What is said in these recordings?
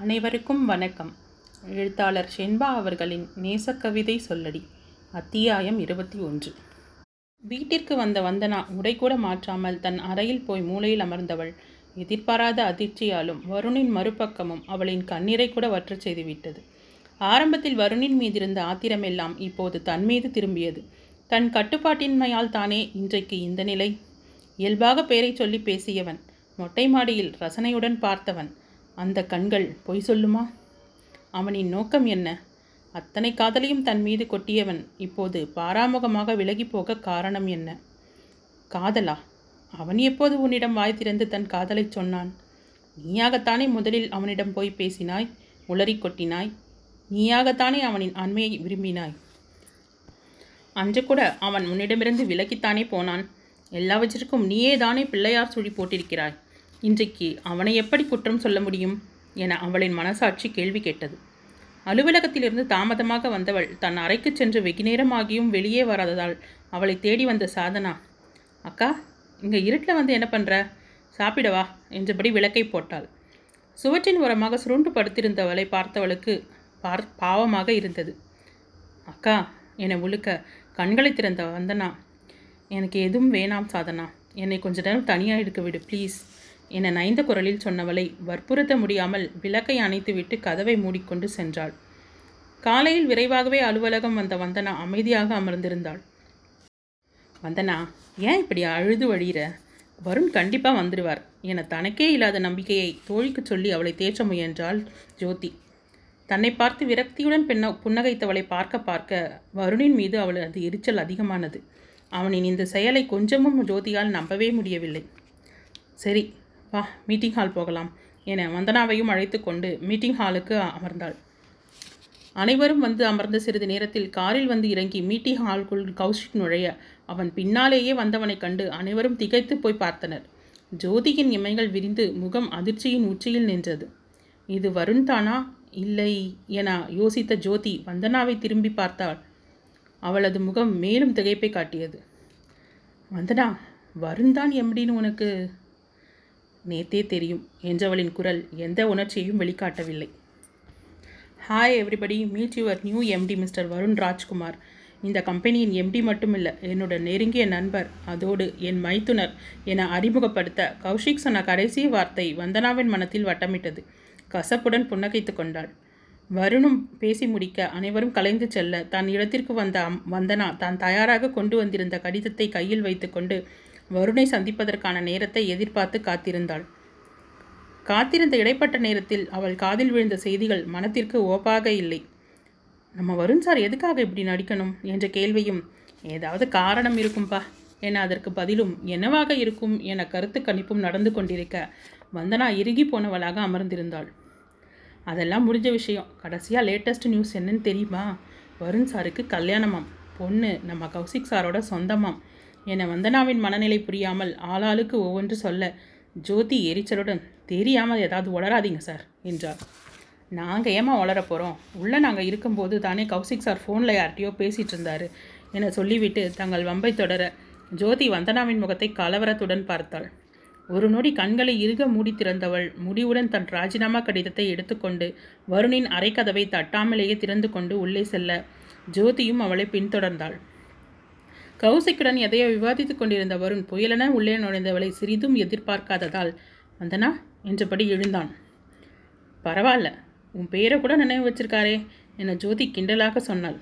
அனைவருக்கும் வணக்கம். எழுத்தாளர் ஷென்பா அவர்களின் நேசக்கவிதை சொல்லடி அத்தியாயம் இருபத்தி ஒன்று. வீட்டிற்கு வந்த வந்தனா உடைக்கூட மாற்றாமல் தன் அறையில் போய் மூலையில் அமர்ந்தவள். எதிர்பாராத அதிர்ச்சியாலும் வருணின் மறுபக்கமும் அவளின் கண்ணீரை கூட வற்றச் செய்துவிட்டது. ஆரம்பத்தில் வருணின் மீதிருந்த ஆத்திரமெல்லாம் இப்போது தன் மீது திரும்பியது. தன் கட்டுப்பாட்டின்மையால் தானே இன்றைக்கு இந்த நிலை? இயல்பாக பெயரை சொல்லி பேசியவன் மொட்டை மாடியில் ரசனையுடன் பார்த்தவன் அந்த கண்கள் பொய் சொல்லுமா? அவனின் நோக்கம் என்ன? அத்தனை காதலையும் தன் மீது கொட்டியவன் இப்போது பாராமுகமாக விலகி போக காரணம் என்ன? காதலா? அவன் எப்போது உன்னிடம் வாய் திறந்து தன் காதலைச் சொன்னான்? நீயாகத்தானே முதலில் அவனிடம் போய் பேசினாய்? உளறி கொட்டினாய்? நீயாகத்தானே அவனின் அண்மையை விரும்பினாய்? அன்று கூட அவன் உன்னிடமிருந்து விலகித்தானே போனான். எல்லாவற்றிற்கும் நீயே தானே பிள்ளையார் சுழி போட்டிருக்கிறாய்? இன்றைக்கு அவனை எப்படி குற்றம் சொல்ல முடியும் என அவளின் மனசாட்சி கேள்வி கேட்டது. அலுவலகத்திலிருந்து தாமதமாக வந்தவள் தன் அறைக்கு சென்று வெகுநேரமாகியும் வெளியே வராததால் அவளை தேடி வந்த சாதனா அக்கா இங்கே இருட்டில் வந்து என்ன பண்ணுற சாப்பிடவா என்றபடி விளக்கை போட்டாள். சுவற்றின் ஓரமாக சுருண்டு படுத்திருந்தவளை பார்த்தவளுக்கு பார் பாவமாக இருந்தது. அக்கா என உழுக்க கண்களை திறந்த வந்தனா எனக்கு எதுவும் வேணாம் சாதனா என்னை கொஞ்ச நேரம் தனியாக இருக்க விடு ப்ளீஸ் என நைந்த குரலில் சொன்னவளை வற்புறுத்த முடியாமல் விளக்கை அணைத்துவிட்டு கதவை மூடிக்கொண்டு சென்றாள். காலையில் விரைவாகவே அலுவலகம் வந்த வந்தனா அமைதியாக அமர்ந்திருந்தாள். வந்தனா ஏன் இப்படி அழுது வழிகிற வருண் கண்டிப்பாக வந்துடுவார் என தனக்கே இல்லாத நம்பிக்கையை தோழிக்கு சொல்லி அவளை தேற்ற முயன்றாள் ஜோதி. தன்னை பார்த்து விரக்தியுடன் பெண்ண புன்னகைத்தவளை பார்க்க பார்க்க வருணின் மீது அவளது எரிச்சல் அதிகமானது. அவனின் இந்த செயலை கொஞ்சமும் ஜோதியால் நம்பவே முடியவில்லை. சரி வா மீட்டிங் ஹால் போகலாம் என வந்தனாவையும் அழைத்து கொண்டு மீட்டிங் ஹாலுக்கு அமர்ந்தாள். அனைவரும் வந்து அமர்ந்த சிறிது நேரத்தில் காரில் வந்து இறங்கி மீட்டிங் ஹாலுக்குள் கௌஷிக் நுழைய அவன் பின்னாலேயே வந்தவனைக் கண்டு அனைவரும் திகைத்து போய் பார்த்தனர். ஜோதியின் இமைகள் விரிந்து முகம் அதிர்ச்சியின் உச்சியில் நின்றது. இது வருண் தானா? இல்லை என யோசித்த ஜோதி வந்தனாவை திரும்பி பார்த்தாள். அவளது முகம் மேலும் திகைப்பை காட்டியது. வந்தனா வருண் தான் எம்டின்னு உனக்கு நேத்தே தெரியும். என்றவளின் குரல் எந்த உணர்ச்சியையும் வெளிக்காட்டவில்லை. Hi everybody meet your new MD mister Varun Rajkumar இந்த கம்பெனியின் எம்டி மட்டுமில்லை என்னோட நெருங்கிய நண்பர் அதோடு என் மைத்துனர் என அறிமுகப்படுத்த கௌஷிக் சொன்ன கடைசி வார்த்தை வந்தனாவின் மனத்தில் வட்டமிட்டது. கசப்புடன் புன்னகைத்து கொண்டாள். வருணும் பேசி முடிக்க அனைவரும் கலைந்து செல்ல தன் இடத்திற்கு வந்த அம் வந்தனா தான் தயாராக கொண்டு வந்திருந்த கடிதத்தை கையில் வைத்துக்கொண்டு வருணை சந்திப்பதற்கான நேரத்தை எதிர்பார்த்து காத்திருந்தாள். காத்திருந்த இடைப்பட்ட நேரத்தில் அவள் காதில் விழுந்த செய்திகள் மனத்திற்கு ஓப்பாக இல்லை. நம்ம வருண் சார் எதுக்காக இப்படி நடிக்கணும்? என்ற கேள்வியும் ஏதாவது காரணம் இருக்கும்பா? என அதற்கு பதிலும் என்னவாக இருக்கும் என கருத்து கணிப்பும் நடந்து கொண்டிருக்க வந்தனா இறுகி போனவளாக அமர்ந்திருந்தாள். அதெல்லாம் முடிஞ்ச விஷயம். கடைசியாக லேட்டஸ்ட் நியூஸ் என்னன்னு தெரியுமா? வருண் சாருக்கு கல்யாணமாம். பொண்ணு நம்ம கௌசிக் சாரோட சொந்தமாம். என வந்தனாவின் மனநிலை புரியாமல் ஆளாளுக்கு ஒவ்வொன்று சொல்ல ஜோதி எரிச்சலுடன் தெரியாமல் ஏதாவது உளராதீங்க சார் என்றார். நாங்கள் ஏமா வளர போகிறோம் உள்ளே நாங்கள் இருக்கும்போது தானே கௌசிக் சார் ஃபோனில் யார்கிட்டயோ பேசிகிட்டு இருந்தார் என சொல்லிவிட்டு தங்கள் வம்பை தொடர ஜோதி வந்தனாவின் முகத்தை கலவரத்துடன் பார்த்தாள். ஒரு நொடி கண்களை இறுக மூடி திறந்தவள் முடிவுடன் தன் ராஜினாமா கடிதத்தை எடுத்துக்கொண்டு வருணின் அரைக்கதவை தட்டாமலேயே திறந்து கொண்டு உள்ளே செல்ல ஜோதியும் அவளை பின்தொடர்ந்தாள். கௌசிக்குடன் எதையோ விவாதித்துக் கொண்டிருந்த வருண் புயலென உள்ளே நுழைந்தவளை சிறிதும் எதிர்பார்க்காததால் வந்தனா? என்றபடி எழுந்தான். பரவாயில்ல உன் பேரை கூட நினைவு வச்சிருக்காரே என ஜோதி கிண்டலாக சொன்னாள்.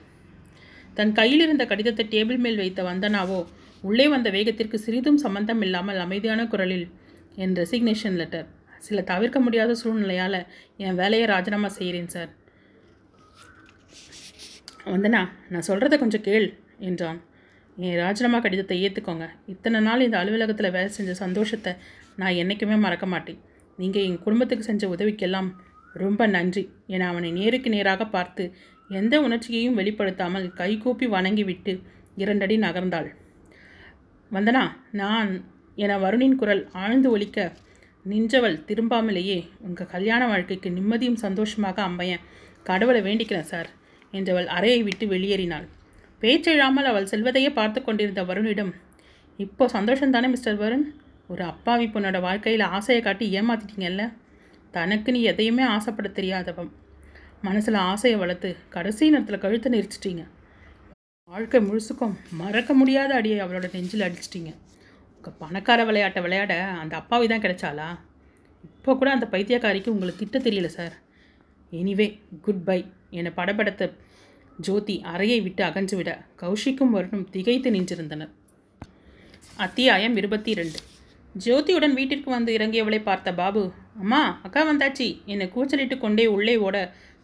தன் கையில் இருந்த கடிதத்தை டேபிள் மேல் வைத்த வந்தனாவோ உள்ளே வந்த வேகத்திற்கு சிறிதும் சம்பந்தம் இல்லாமல் அமைதியான குரலில் என் ரெசிக்னேஷன் லெட்டர் சில தவிர்க்க முடியாத சூழ்நிலையால் என் வேலையை ராஜினாமா செய்கிறேன் சார் வந்தனா நான் சொல்கிறத கொஞ்சம் கேள் என்றான். என் ராஜினாமா கடிதத்தை ஏற்றுக்கோங்க இத்தனை நாள் இந்த அலுவலகத்தில் வேலை செஞ்ச சந்தோஷத்தை நான் என்றைக்குமே மறக்க மாட்டேன். நீங்கள் என் குடும்பத்துக்கு செஞ்ச உதவிக்கெல்லாம் ரொம்ப நன்றி. என அவனை நேருக்கு நேராக பார்த்து எந்த உணர்ச்சியையும் வெளிப்படுத்தாமல் கைகூப்பி வணங்கிவிட்டு இரண்டடி நகர்ந்தாள். வந்தனா நான் என வருணின் குரல் ஆழ்ந்து ஒலிக்க நின்றவள் திரும்பாமலேயே உங்கள் கல்யாண வாழ்க்கைக்கு நிம்மதியும் சந்தோஷமாக அமைய கடவுளை வேண்டிக்கிறேன் சார் என்றவள் அறையை விட்டு வெளியேறினாள். பேச்செழாமல் அவள் செல்வதையே பார்த்து கொண்டிருந்த வருணிடம் இப்போ சந்தோஷந்தானே மிஸ்டர் வருண்? ஒரு அப்பாவி பொண்ணோட வாழ்க்கையில் ஆசையை காட்டி ஏமாத்திட்டீங்கல்ல? தனக்கு நீ எதையுமே ஆசைப்பட தெரியாதவன் மனசில் ஆசையை வளர்த்து கடைசி நேரத்தில் கழுத்தை நெரிச்சிட்டீங்க. வாழ்க்கை முழுசுக்கும் மறக்க முடியாத அடியை அவளோட நெஞ்சில் அடிச்சிட்டிங்க. உங்கள் பணக்கார விளையாட்டை விளையாட அந்த அப்பாவி தான் கிடைச்சாளா? இப்போ கூட அந்த பைத்தியக்காரிக்கு உங்களுக்கு திட்ட தெரியல சார். எனிவே குட் பை என்னை படப்படத்தை ஜோதி அறையை விட்டு அகன்றுவிட கௌஷிக்கும் வருணும் திகைத்து நின்றிருந்தனர். அத்தியாயம் இருபத்தி ரெண்டு ஜோதியுடன் வீட்டிற்கு வந்து இறங்கியவளை பார்த்த பாபு அம்மா அக்கா வந்தாச்சி. என்னை கூச்சலிட்டு கொண்டே உள்ளே ஓட.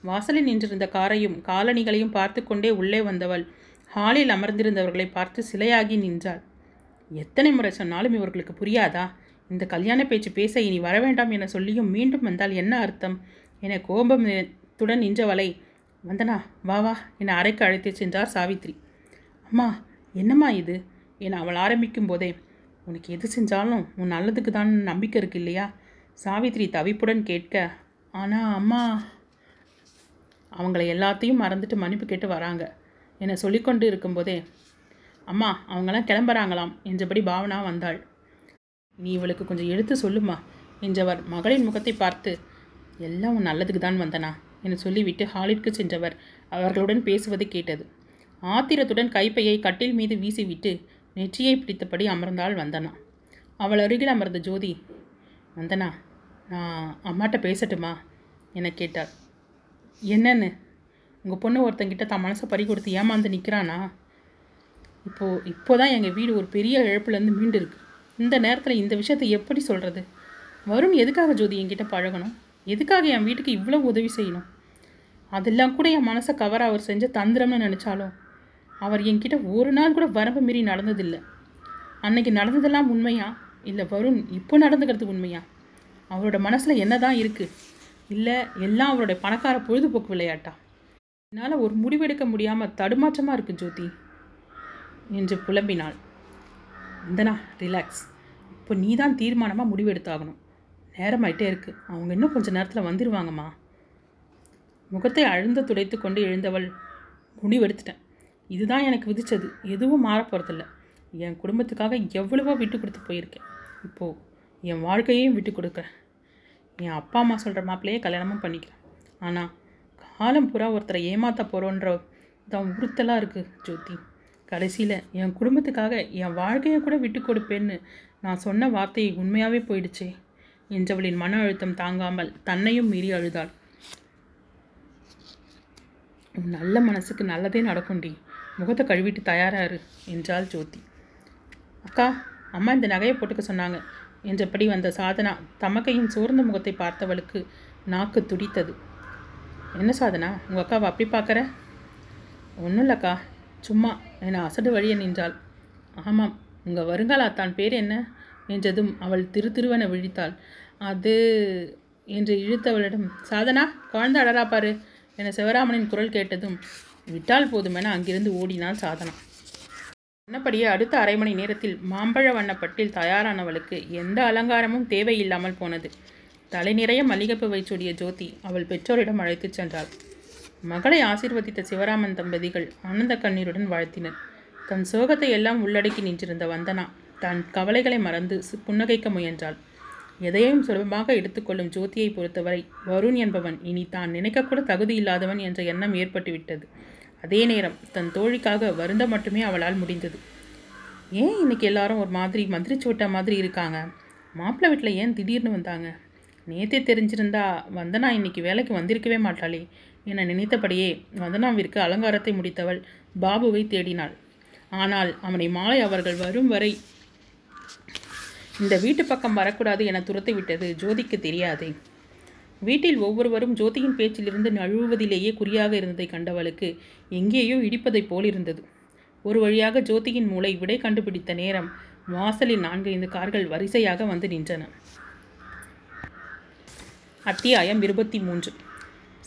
வாசலில் நின்றிருந்த காரையும் காலணிகளையும் பார்த்து கொண்டே உள்ளே வந்தவள் ஹாலில் அமர்ந்திருந்தவர்களை பார்த்து சிலையாகி நின்றாள். எத்தனை முறை சொன்னாலும் இவர்களுக்கு புரியாதா? இந்த கல்யாண பேச்சு பேச இனி வரவேண்டாம் என சொல்லியும் மீண்டும் வந்தால் என்ன அர்த்தம்? என கோபம் துடன் நின்றவளை வந்தனா வா வா என்னை அறைக்கு அழைத்து சென்றார் சாவித்ரி. அம்மா என்னம்மா இது? என அவள் ஆரம்பிக்கும் போதே உனக்கு எது செஞ்சாலும் உன் நல்லதுக்கு தான் நம்பிக்கை இருக்கு இல்லையா? சாவித்ரி தவிப்புடன் கேட்க ஆனால் அம்மா அவங்கள எல்லாத்தையும் மறந்துட்டு மன்னிப்பு கேட்டு வராங்க என்னை சொல்லிக்கொண்டு இருக்கும்போதே அம்மா அவங்களாம் கிளம்புறாங்களாம் என்றபடி பாவனா வந்தாள். நீ இவளுக்கு கொஞ்சம் எடுத்து சொல்லுமா என்றவர் மகளின் முகத்தை பார்த்து எல்லாம் உன் நல்லதுக்கு தான் வந்தனா? என சொல்லிவிட்டு ஹாலிற்கு சென்றவர். அவர்களுடன் பேசுவது கேட்டது. ஆத்திரத்துடன் கைப்பையை கட்டில் மீது வீசிவிட்டு நெற்றியை பிடித்தபடி அமர்ந்தாள் வந்தனா. அவள் அருகில் அமர்ந்த ஜோதி வந்தனா நான் அம்மாட்ட பேசட்டுமா? என கேட்டாள். என்னன்னு? உங்கள் பொண்ணு ஒருத்தங்கிட்ட தான் மனசை பறி கொடுத்து ஏமாந்து நிற்கிறானா இப்போது இப்போ தான் எங்கள் வீடு ஒரு பெரிய இழப்புலேருந்து மீண்டு இருக்கு. இந்த நேரத்தில் இந்த விஷயத்தை எப்படி சொல்கிறது வரும் எதுக்காக ஜோதி என்கிட்ட பழகணும்? எதுக்காக என் வீட்டுக்கு இவ்வளோ உதவி செய்யணும்? அதெல்லாம் கூட என் மனசை கவர் அவர் செஞ்ச தந்திரம்னு நினச்சாலும் அவர் என்கிட்ட ஒரு நாள் கூட வரம்பு மீறி நடந்ததில்லை. அன்னைக்கு நடந்ததெல்லாம் உண்மையா? இல்லை வருண் இப்போ நடந்துக்கிறது உண்மையா? அவரோட மனசில் என்ன தான் இருக்குது இல்லை எல்லாம் அவரோட பணக்கார பொழுதுபோக்கு விளையாட்டா? என்னால் ஒரு முடிவெடுக்க முடியாமல் தடுமாற்றமாக இருக்குது ஜோதி. என்று புலம்பினாள். வந்தனா ரிலாக்ஸ் இப்போ நீ தான் தீர்மானமாக முடிவெடுத்தாகணும் நேரமாயிட்டே இருக்கு. அவங்க இன்னும் கொஞ்சம் நேரத்தில் வந்துடுவாங்கம்மா முகத்தை அழுந்த துடைத்து கொண்டு எழுந்தவள் முடிவெடுத்துட்டேன். இதுதான் எனக்கு விதித்தது. எதுவும் மாறப் போகிறதில்ல என் குடும்பத்துக்காக எவ்வளவோ விட்டு கொடுத்து போயிருக்கேன். இப்போது என் வாழ்க்கையையும் விட்டு கொடுக்குறேன் என் அப்பா அம்மா சொல்கிற மாப்பிள்ளையே கல்யாணமும் பண்ணிக்கிறேன். ஆனால் காலம் பூரா ஒருத்தரை ஏமாற்ற போகிறோன்ற தான் உறுத்தலாக இருக்குது ஜோதி. கடைசியில் என் குடும்பத்துக்காக என் வாழ்க்கையை கூட விட்டு கொடுப்பேன்னு நான் சொன்ன வார்த்தை உண்மையாகவே போயிடுச்சே. என்றவளின் மன அழுத்தம் தாங்காமல் தன்னையும் மீறி அழுதாள். உன் நல்ல மனசுக்கு நல்லதே நடக்கும்டி. முகத்தை கழுவிட்டு தயாராரு என்றாள் ஜோதி. அக்கா அம்மா இந்த நகையை போட்டுக்க சொன்னாங்க என்றபடி வந்த சாதனா தமக்கையின் சோர்ந்த முகத்தை பார்த்தவளுக்கு நாக்கு துடித்தது. என்ன சாதனா உங்கள் அக்காவை அப்படி பார்க்குற? ஒன்றும் இல்லைக்கா சும்மா என்னை அசடு வழிய நின்றாள். ஆமாம் உங்கள் வருங்கால அத்தான் பேர் என்ன? என்றதும் அவள் திரு திருவென விழித்தாள். அது என்று இழுத்தவளிடம் சாதனா குழந்தை அழறா பாரு என சிவராமனின் குரல் கேட்டதும் விட்டால் போதுமென அங்கிருந்து ஓடினாள் சாதனா. சொன்னபடியே அடுத்த அரை மணி நேரத்தில் மாம்பழ வண்ணப்பட்டில் தயாரானவளுக்கு எந்த அலங்காரமும் தேவையில்லாமல் போனது. தலை நிறைய மல்லிகைப்பூ சூடிய ஜோதி அவள் பெற்றோரிடம் அழைத்துச் சென்றாள். மகளை ஆசிர்வதித்த சிவராமன் தம்பதிகள் ஆனந்த கண்ணீருடன் வாழ்த்தினர். தன் சோகத்தை எல்லாம் உள்ளடக்கி நின்றிருந்த வந்தனா தன் கவலைகளை மறந்து சு- புன்னகைக்க முயன்றாள். எதையும் சுலபமாக எடுத்துக்கொள்ளும் ஜோதியை பொறுத்தவரை வருண் என்பவன் இனி தான் நினைக்கக்கூட தகுதி இல்லாதவன் என்ற எண்ணம் ஏற்பட்டுவிட்டது அதே நேரம் தன் தோழிக்காக வருந்த மட்டுமே அவளால் முடிந்தது. ஏன் இன்னைக்கு எல்லாரும் ஒரு மாதிரி மந்திரி மாதிரி இருக்காங்க? மாப்பிள்ளை வீட்டில் ஏன் திடீர்னு வந்தாங்க? நேத்தே தெரிஞ்சிருந்தா வந்தனா இன்னைக்கு வேலைக்கு வந்திருக்கவே மாட்டாளே என நினைத்தபடியே வந்தனாவிற்கு அலங்காரத்தை முடித்தவள் பாபுவை தேடினாள். ஆனால் அவனை மாலை அவர்கள் வரும் வரை இந்த வீட்டு பக்கம் வரக்கூடாது என துரத்தி விட்டது ஜோதிக்கு தெரியாதே. வீட்டில் ஒவ்வொருவரும் ஜோதியின் பேச்சிலிருந்து நழுவுவதிலேயே குறியாக இருந்ததை கண்டவளுக்கு எங்கேயோ இடிப்பதைப் போல் இருந்தது ஒரு வழியாக ஜோதியின் மூளை விடை கண்டுபிடித்த நேரம் வாசலில் நான்கு ஐந்து கார்கள் வரிசையாக வந்து நின்றன. அத்தியாயம் இருபத்தி மூன்று.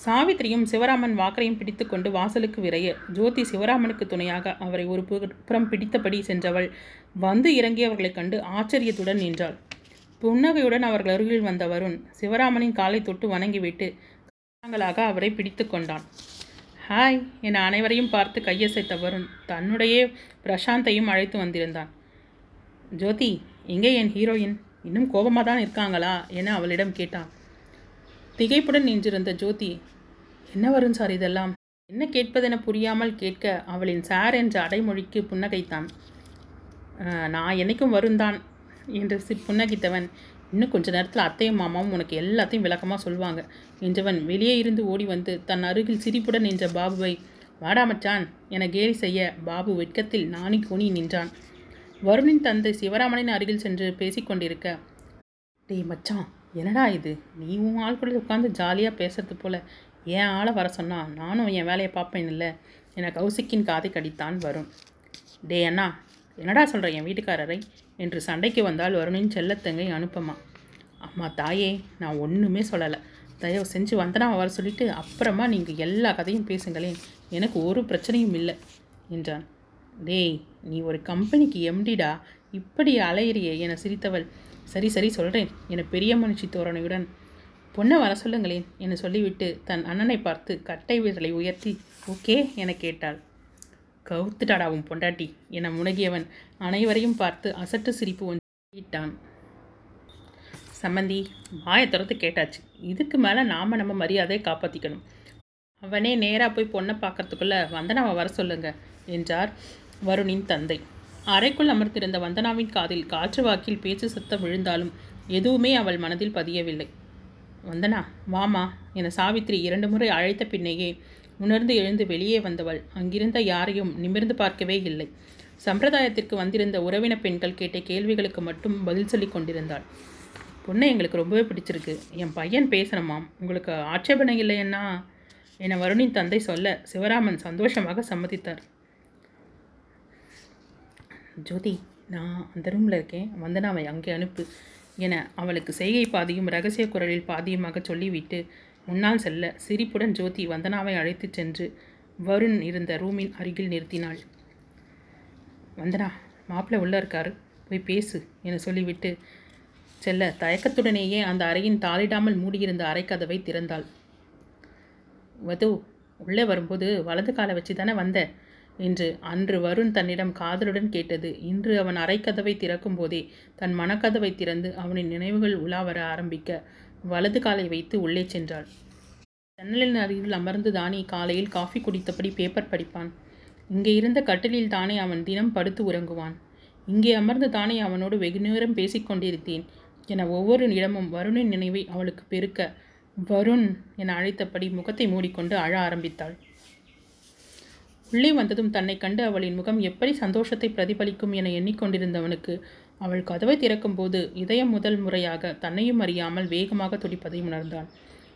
சாவித்திரியும் சிவராமன் வாக்கரையும் பிடித்துக்கொண்டு வாசலுக்கு விரைய ஜோதி சிவராமனுக்கு துணையாக அவரை ஒரு புறம் பிடித்தபடி சென்றவள் வந்து இறங்கியவர்களைக் கண்டு ஆச்சரியத்துடன் நின்றாள். புன்னகையுடன் அவர்கள் அருகில் வந்த வருண் சிவராமனின் காலை தொட்டு வணங்கிவிட்டு தாங்களாக அவரை பிடித்து கொண்டான். ஹாய் என அனைவரையும் பார்த்து கையசைத்த வருண் தன்னுடைய பிரசாந்தையும் அழைத்து வந்திருந்தான். ஜோதி எங்கே என் ஹீரோயின்? இன்னும் கோபமாக தான் இருக்காங்களா? என அவளிடம் கேட்டான். திகைப்புடன் நின்றிருந்த ஜோதி என்ன வரும் சார் இதெல்லாம்? என்ன கேட்பதென புரியாமல் கேட்க அவளின் சார் என்ற அடைமொழிக்கு புன்னகைத்தான். நான் என்னைக்கும் வருந்தான் என்று சி புன்னகித்தவன். இன்னும் கொஞ்ச நேரத்தில் அத்தையும் மாமாவும் உனக்கு எல்லாத்தையும் விளக்கமாக சொல்லுவாங்க என்றவன் வெளியே இருந்து ஓடி வந்து தன் அருகில் சிரிப்புடன் நின்ற பாபுவை வாடா மச்சான் என கேலி செய்ய பாபு வெட்கத்தில் நாணி கூனி நின்றான். வருணின் தந்தை சிவராமனின் அருகில் சென்று பேசிக்கொண்டிருக்க டேய் மச்சான் என்னடா இது? நீ உன் ஆள் கூட உட்காந்து ஜாலியாக பேசுறது போல. என் ஆளை வர சொன்னா நானும் என் வேலையை பார்ப்பேன் இல்லை என்னை கௌசிக்கின் காதை கடித்தான் வரும் டே அண்ணா என்னடா சொல்கிற என் வீட்டுக்காரரை? என்று சண்டைக்கு வந்தால் வருணின் செல்லத்தங்கை அனுப்பமா. அம்மா தாயே நான் ஒன்றுமே சொல்லலை. தயவு செஞ்சு வந்தனா வர சொல்லிட்டு அப்புறமா நீங்கள் எல்லா கதையும் பேசுங்களேன். எனக்கு ஒரு பிரச்சனையும் இல்லை என்றான். டேய் நீ ஒரு கம்பெனிக்கு எம்டிடா இப்படி அலையிறியே என சிரித்தவள். சரி சரி சொல்கிறேன் என பெரிய மனுஷி தோரணையுடன் பொண்ணை வர சொல்லுங்களேன் என சொல்லிவிட்டு தன் அண்ணனை பார்த்து கட்டை விரலை உயர்த்தி ஓகே என கேட்டாள். கவுத்துட்டாடா உன் பொண்டாட்டி என முனகியவன் அனைவரையும் பார்த்து அசட்டு சிரிப்பு ஒன்றிட்டான் சம்மந்தி வாயை கேட்டாச்சு. இதுக்கு மேலே நாம் நம்ம மரியாதையை காப்பாற்றிக்கணும் அவனே நேராக போய் பொண்ணை பார்க்கறதுக்குள்ளே வந்தனாவை வர சொல்லுங்க என்றார் வருணின் தந்தை. அறைக்குள் அமர்த்திருந்த வந்தனாவின் காதில் காற்று வாக்கில் பேச்சு சத்தம் விழுந்தாலும் எதுவுமே அவள் மனதில் பதியவில்லை. வந்தனா வாமா என சாவித்திரி இரண்டு முறை அழைத்த பின்னேயே உணர்ந்து எழுந்து வெளியே வந்தவள் அங்கிருந்த யாரையும் நிமிர்ந்து பார்க்கவே இல்லை. சம்பிரதாயத்திற்கு வந்திருந்த உறவின பெண்கள் கேட்ட கேள்விகளுக்கு மட்டும் பதில் சொல்லி கொண்டிருந்தாள். பொண்ணை எங்களுக்கு ரொம்பவே பிடிச்சிருக்கு. என் பையன் பேசணுமாம். உங்களுக்கு ஆட்சேபனை இல்லைன்னா என வருணின் தந்தை சொல்ல சிவராமன் சந்தோஷமாக சம்மதித்தார். ஜோதி நான் அந்த ரூமில் இருக்கேன். வந்தனாவை அங்கே அனுப்பு என அவளுக்கு செய்கை பாதியும் ரகசிய குரலில் பாதியுமாக சொல்லிவிட்டு முன்னால் செல்ல சிரிப்புடன் ஜோதி வந்தனாவை அழைத்துச் சென்று வருண் இருந்த ரூமின் அருகில் நிறுத்தினாள். வந்தனா மாப்பிள்ளை உள்ளே இருக்காரு போய் பேசு என சொல்லிவிட்டு செல்ல தயக்கத்துடனேயே அந்த அறையின் தாளிடாமல் மூடியிருந்த அறைக்கதவை திறந்தாள். வது உள்ளே வரும்போது வலது காலை வச்சு தானே வந்த? என்று அன்று வருண் தன்னிடம் காதலுடன் கேட்டது. இன்று அவன் அரைக்கதவை திறக்கும் போதே தன் மனக்கதவை திறந்து அவனின் நினைவுகள் உலா வர ஆரம்பிக்க வலது காலை வைத்து உள்ளே சென்றாள். ஜன்னலின் அருகில் அமர்ந்து தானி காலையில் காஃபி குடித்தபடி பேப்பர் படிப்பான். இங்கே இருந்த கட்டிலில் தானே அவன் தினம் படுத்து உறங்குவான். இங்கே அமர்ந்து தானே அவனோடு வெகு நேரம் பேசிக்கொண்டிருந்தேன் என ஒவ்வொரு இடமும் வருணின் நினைவை அவளுக்கு பெருக்க வருண் என அழைத்தபடி முகத்தை மூடிக்கொண்டு அழ ஆரம்பித்தாள். உள்ளே வந்ததும் தன்னை கண்டு அவளின் முகம் எப்படி சந்தோஷத்தை பிரதிபலிக்கும் என எண்ணிக்கொண்டிருந்தவனுக்கு அவள் கதவை திறக்கும்போது இதயம் முதல் முறையாக தன்னையும் அறியாமல் வேகமாக துடிப்பதை உணர்ந்தான்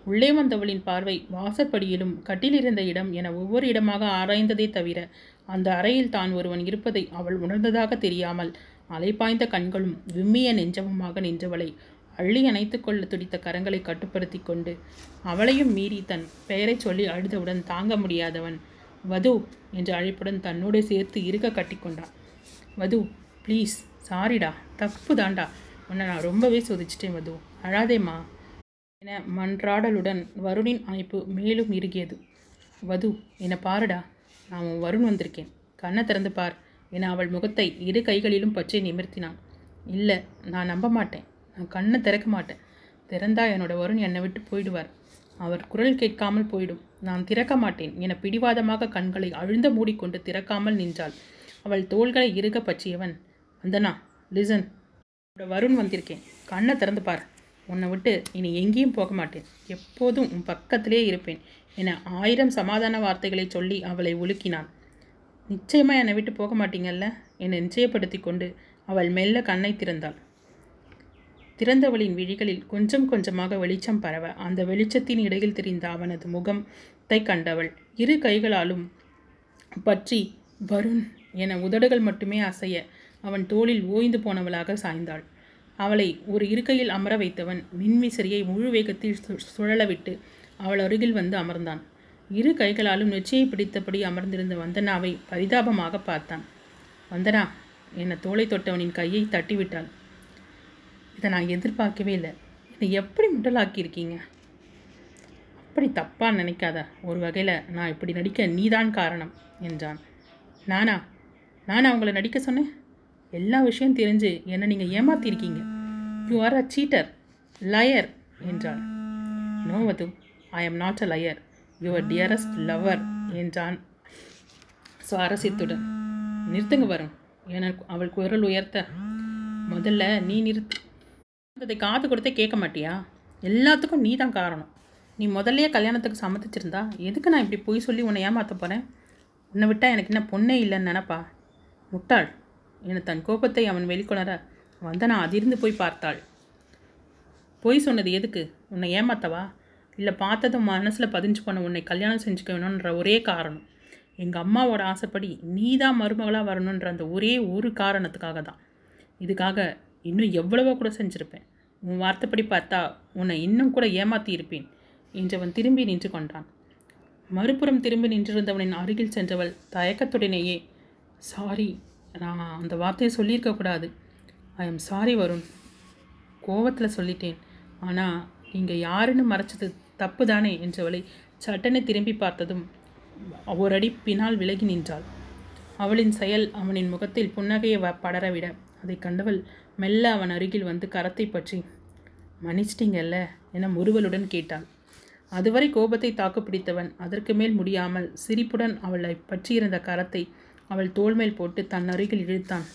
உள்ளே வந்தவளின் பார்வை வாசற்படியிலும் கட்டிலிருந்த இடம் என ஒவ்வொரு இடமாக ஆராய்ந்ததே தவிர அந்த அறையில் தான் ஒருவன் இருப்பதை அவள் உணர்ந்ததாக தெரியாமல் அலைபாய்ந்த கண்களும் விம்மிய நெஞ்சமுமாக நின்றவளை அள்ளி அணைத்து கொள்ள துடித்த கரங்களை கட்டுப்படுத்தி கொண்டு அவளையும் மீறி தன் பெயரைச் சொல்லி அழுதவுடன் தாங்க முடியாதவன் வது என்ற அழைப்புடன் தன்னோட சேர்த்து இருக்க கட்டிக்கொண்டான் வது ப்ளீஸ் சாரிடா தப்பு தாண்டா உன்னை நான் ரொம்பவே சோதிச்சிட்டேன் வது அழாதேம்மா என மன்றாடலுடன் வருணின் அமைப்பு மேலும் இறுகியது. வது என்னை பாருடா. நான் உன் வருண் வந்திருக்கேன். கண்ணை திறந்து பார் என அவள் முகத்தை இரு கைகளிலும் பற்றி நிமிர்த்தினான். இல்லை நான் நம்ப மாட்டேன். நான் கண்ணை திறக்க மாட்டேன். திறந்தா என்னோட வருண் என்னை விட்டு போயிடுவார். அவர் குரல் கேட்காமல் போயிடும். நான் திறக்க மாட்டேன் என பிடிவாதமாக கண்களை அழுந்த மூடிக்கொண்டு திறக்காமல் நின்றாள். அவள் தோள்களை இறுக பற்றியவன். வந்தனா லிசன் வருண் வந்திருக்கேன். கண்ணை திறந்து பார். உன்னை விட்டு இனி எங்கேயும் போக மாட்டேன். எப்போதும் உன் பக்கத்திலே இருப்பேன் என ஆயிரம் சமாதான வார்த்தைகளை சொல்லி அவளை ஒழுக்கினான் நிச்சயமாக என்னை விட்டு போக மாட்டீங்கல்ல? என்னை நிச்சயப்படுத்தி கொண்டு அவள் மெல்ல கண்ணை திறந்தாள். திறந்தவளின் விழிகளில் கொஞ்சம் கொஞ்சமாக வெளிச்சம் பரவ அந்த வெளிச்சத்தின் இடையில் தெரிந்த அவனது முகத்தை கண்டவள். இரு கைகளாலும் பற்றி வருண் என உதடுகள் மட்டுமே அசைய அவன் தோளில் ஓய்ந்து போனவளாக சாய்ந்தாள். அவளை ஒரு இருக்கையில் அமர வைத்தவன் மின்விசிறியை முழு வேகத்தில் சு- சுழலவிட்டு அவள் அருகில் வந்து அமர்ந்தான். இரு கைகளாலும் நெற்றியை பிடித்தபடி அமர்ந்திருந்த வந்தனாவை பரிதாபமாக பார்த்தான். வந்தனா என தோலை தொட்டவனின் கையை தட்டிவிட்டாள். இதை நான் எதிர்பார்க்கவே இல்லை. இதை எப்படி முட்டலாக்கியிருக்கீங்க? அப்படி தப்பாக நினைக்காத. ஒரு வகையில் நான் இப்படி நடிக்க நீதான் காரணம் என்றான். நானா? நானா அவங்கள நடிக்க சொன்னேன்? எல்லா விஷயம் தெரிஞ்சு என்னை நீங்கள் ஏமாத்திருக்கீங்க you are a cheater liar என்றாள் no what I am not a liar your dearest lover என்றான். சுவாரஸ்யத்துடன் நிறுத்துங்க வரும் எனக்கு அவள் குரல் உயர்த்த. முதல்ல நீ நிறுத்து. அதை காது கொடுத்தே கேட்க மாட்டியா? எல்லாத்துக்கும் நீ தான் காரணம். நீ முதல்லையே கல்யாணத்துக்கு சம்மதிச்சிருந்தா எதுக்கு நான் இப்படி பொய் சொல்லி உன்னை ஏமாற்ற போகிறேன் உன்னை விட்டால் எனக்கு என்ன பொண்ணே இல்லைன்னு நினப்பா? முட்டாள். என தன் கோபத்தை அவன் வெளிக்கொணர வந்தனா அதிர்ந்து போய் பார்த்தாள். பொய் சொன்னது எதுக்கு? உன்னை ஏமாத்தவா? இல்லை பார்த்ததும் மனசில் பதிஞ்சு பண்ண உன்னை கல்யாணம் செஞ்சுக்க வேணுன்ற ஒரே காரணம். எங்கள் அம்மாவோட ஆசைப்படி நீ தான் மருமகளாக வரணுன்ற அந்த ஒரே ஒரு காரணத்துக்காக தான் இதுக்காக இன்னும் எவ்வளவோ கூட செஞ்சுருப்பேன். உன் வார்த்தைப்படி பார்த்தா உன்னை இன்னும் கூட ஏமாற்றி இருப்பேன் என்றவன் திரும்பி நின்று கொண்டான். மறுபுறம் திரும்பி நின்றிருந்தவனின் அருகில் சென்றவள் தயக்கத்துடனேயே சாரி நான் அந்த வார்த்தையை சொல்லியிருக்கக்கூடாது ஐ எம் சாரி வருண். கோவத்தில் சொல்லிட்டேன். ஆனால் நீங்கள் யாருன்னு மறைச்சது தப்பு தானே என்றவளை சட்டனை திரும்பி பார்த்ததும் ஒரடி பின்னால் விலகி நின்றாள். அவளின் செயல் அவனின் முகத்தில் புன்னகையை வ படரவிட அதை கண்டவள் மெல்ல அவன் அருகில் வந்து கரத்தை பற்றி மன்னிச்சிட்டிங்கல்ல? என முறுவலுடன் கேட்டாள் அதுவரை கோபத்தை தாக்குப்பிடித்தவன் அதற்கு மேல் முடியாமல் சிரிப்புடன் அவளை பற்றியிருந்த கரத்தை அவள் தோள்மேல் போட்டு தன் அருகில் இழுத்தான்.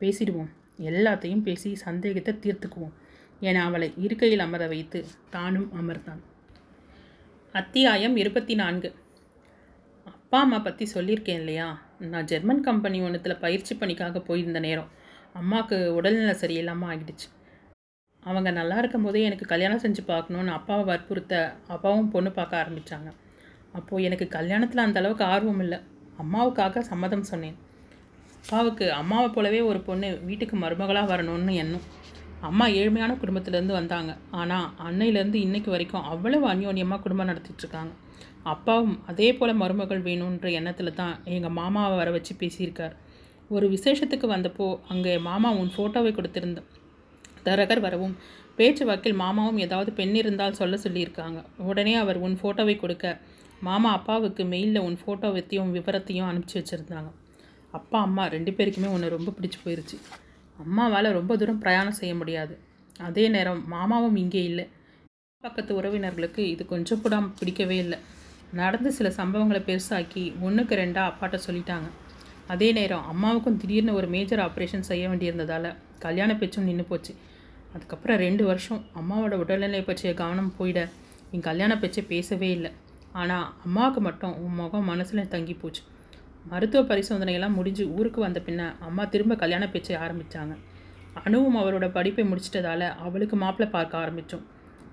பேசிடுவோம். எல்லாத்தையும் பேசி சந்தேகத்தை தீர்த்துக்குவோம் என அவளை இருக்கையில் அமர வைத்து தானும் அமர்ந்தான். அத்தியாயம் இருபத்தி நான்கு அப்பா அம்மா பற்றி சொல்லியிருக்கேன் இல்லையா? நான் ஜெர்மன் கம்பெனி ஒன்றுத்தில் பயிற்சி பணிக்காக போயிருந்த நேரம். அம்மாவுக்கு உடல்நிலை சரியில்லாமல் ஆகிடுச்சு அவங்க நல்லா இருக்கும் போதே எனக்கு கல்யாணம் செஞ்சு பார்க்கணுன்னு அப்பாவை வற்புறுத்த அப்பாவும் பொண்ணு பார்க்க ஆரம்பித்தாங்க அப்போது எனக்கு கல்யாணத்தில் அந்த அளவுக்கு ஆர்வம் இல்லை. அம்மாவுக்காக சம்மதம் சொன்னேன். அப்பாவுக்கு அம்மாவை போலவே ஒரு பொண்ணு வீட்டுக்கு மருமகளாக வரணும்னு எண்ணம். அம்மா ஏழ்மையான குடும்பத்திலேருந்து வந்தாங்க. ஆனால் அன்னையிலேருந்து இன்னைக்கு வரைக்கும் அவ்வளவு அந்யோன்யமாக குடும்பம் நடத்திட்டுருக்காங்க. அப்பாவும் அதே போல் மருமகள் வேணுன்ற எண்ணத்தில் தான் எங்கள் மாமாவை வர வச்சு பேசியிருக்கார். ஒரு விசேஷத்துக்கு வந்தப்போ அங்கே மாமா உன் ஃபோட்டோவை கொடுத்திருந்த தரகர் வரவும் பேச்சு வாக்கில் மாமாவும் ஏதாவது பெண் இருந்தால் சொல்ல சொல்லியிருக்காங்க. உடனே அவர் உன் ஃபோட்டோவை கொடுக்க மாமா அப்பாவுக்கு மெயிலில் உன் ஃபோட்டோ ஃபோட்டோவைத்தையும் விவரத்தையும் அனுப்பிச்சி வச்சுருந்தாங்க. அப்பா அம்மா ரெண்டு பேருக்குமே உன்னை ரொம்ப பிடிச்சி போயிடுச்சு அம்மாவால் ரொம்ப தூரம் பிரயாணம் செய்ய முடியாது. அதே நேரம் மாமாவும் இங்கே இல்லை. பக்கத்து உறவினர்களுக்கு இது கொஞ்சம் கூட பிடிக்கவே இல்லை. நடந்து சில சம்பவங்களை பெருசாக்கி ஒன்றுக்கு ரெண்டாக அப்பாட்ட சொல்லிட்டாங்க. அதே நேரம் அம்மாவுக்கும் திடீர்னு ஒரு மேஜர் ஆப்ரேஷன் செய்ய வேண்டியிருந்ததால் கல்யாண பேச்சும் நின்று போச்சு. அதுக்கப்புறம் ரெண்டு வருஷம் அம்மாவோட உடல்நிலை பற்றிய கவனம் போயிட என் கல்யாண பேச்சை பேசவே இல்லை. ஆனால் அம்மாவுக்கு மட்டும் உன் முகம் மனசில் தங்கி போச்சு. மருத்துவ பரிசோதனையெல்லாம் முடிஞ்சு ஊருக்கு வந்த பின்ன அம்மா திரும்ப கல்யாண பேச்சை ஆரம்பித்தாங்க அணுவும் அவரோட படிப்பை முடிச்சிட்டதால் அவளுக்கு மாப்பிள்ளை பார்க்க ஆரம்பித்தோம்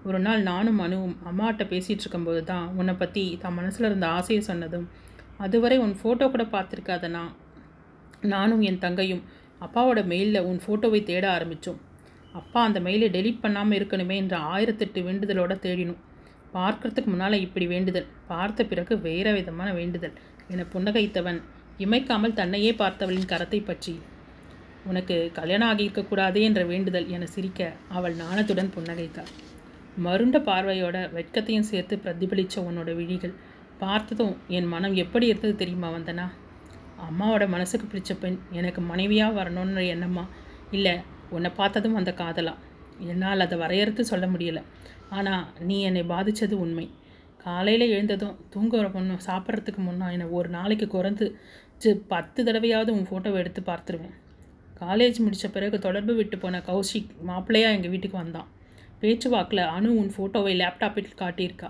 ஒரு நாள் நானும் அணுவும் அம்மாட்ட பேசிகிட்டு இருக்கும்போது தான் உன்னை பற்றி தான் மனசில் இருந்த ஆசையை சொன்னதும் அதுவரை உன் ஃபோட்டோ கூட பார்த்துருக்காத நான் நானும் என் தங்கையும் அப்பாவோட மெயிலில் உன் ஃபோட்டோவை தேட ஆரம்பித்தோம் அப்பா அந்த மெயிலை டெலீட் பண்ணாமல் இருக்கணுமே என்ற ஆயிரத்தெட்டு வேண்டுதலோட தேடினோம். பார்க்கறதுக்கு முன்னால் இப்படி வேண்டுதல் பார்த்த பிறகு வேற விதமான வேண்டுதல் என புன்னகைத்தவன் இமைக்காமல் தன்னையே பார்த்தவளின் கரத்தை பற்றி உனக்கு கல்யாணம் ஆகியிருக்கக்கூடாதே என்ற வேண்டுதல் என சிரிக்க அவள் நாணத்துடன் புன்னகைத்தாள். மருண்ட பார்வையோட வெட்கத்தையும் சேர்த்து பிரதிபலித்த உன்னோட விழிகள் பார்த்ததும் என் மனம் எப்படி இருந்தது தெரியுமா வந்தனா? அம்மாவோட மனசுக்கு பிடிச்ச பெண் எனக்கு மனைவியாக வரணுன்ற எண்ணமா? இல்லை உன்னை பார்த்ததும் அந்த காதலா? என்னால் அதை வரையறுத்து சொல்ல முடியலை. ஆனால் நீ என்னை பாதித்தது உண்மை. காலையில் எழுந்ததும் தூங்குற முன்னே சாப்பிட்றதுக்கு முன்னா என்னை ஒரு நாளைக்கு குறைந்து பத்து தடவையாவது உன் ஃபோட்டோவை எடுத்து பார்த்துருவேன். காலேஜ் முடித்த பிறகு தொடர்பு விட்டு போன கௌஷிக் மாப்பிள்ளையாக எங்கள் வீட்டுக்கு வந்தான். பேச்சுவாக்கில் அனு உன் ஃபோட்டோவை லேப்டாப்பில் காட்டியிருக்கா.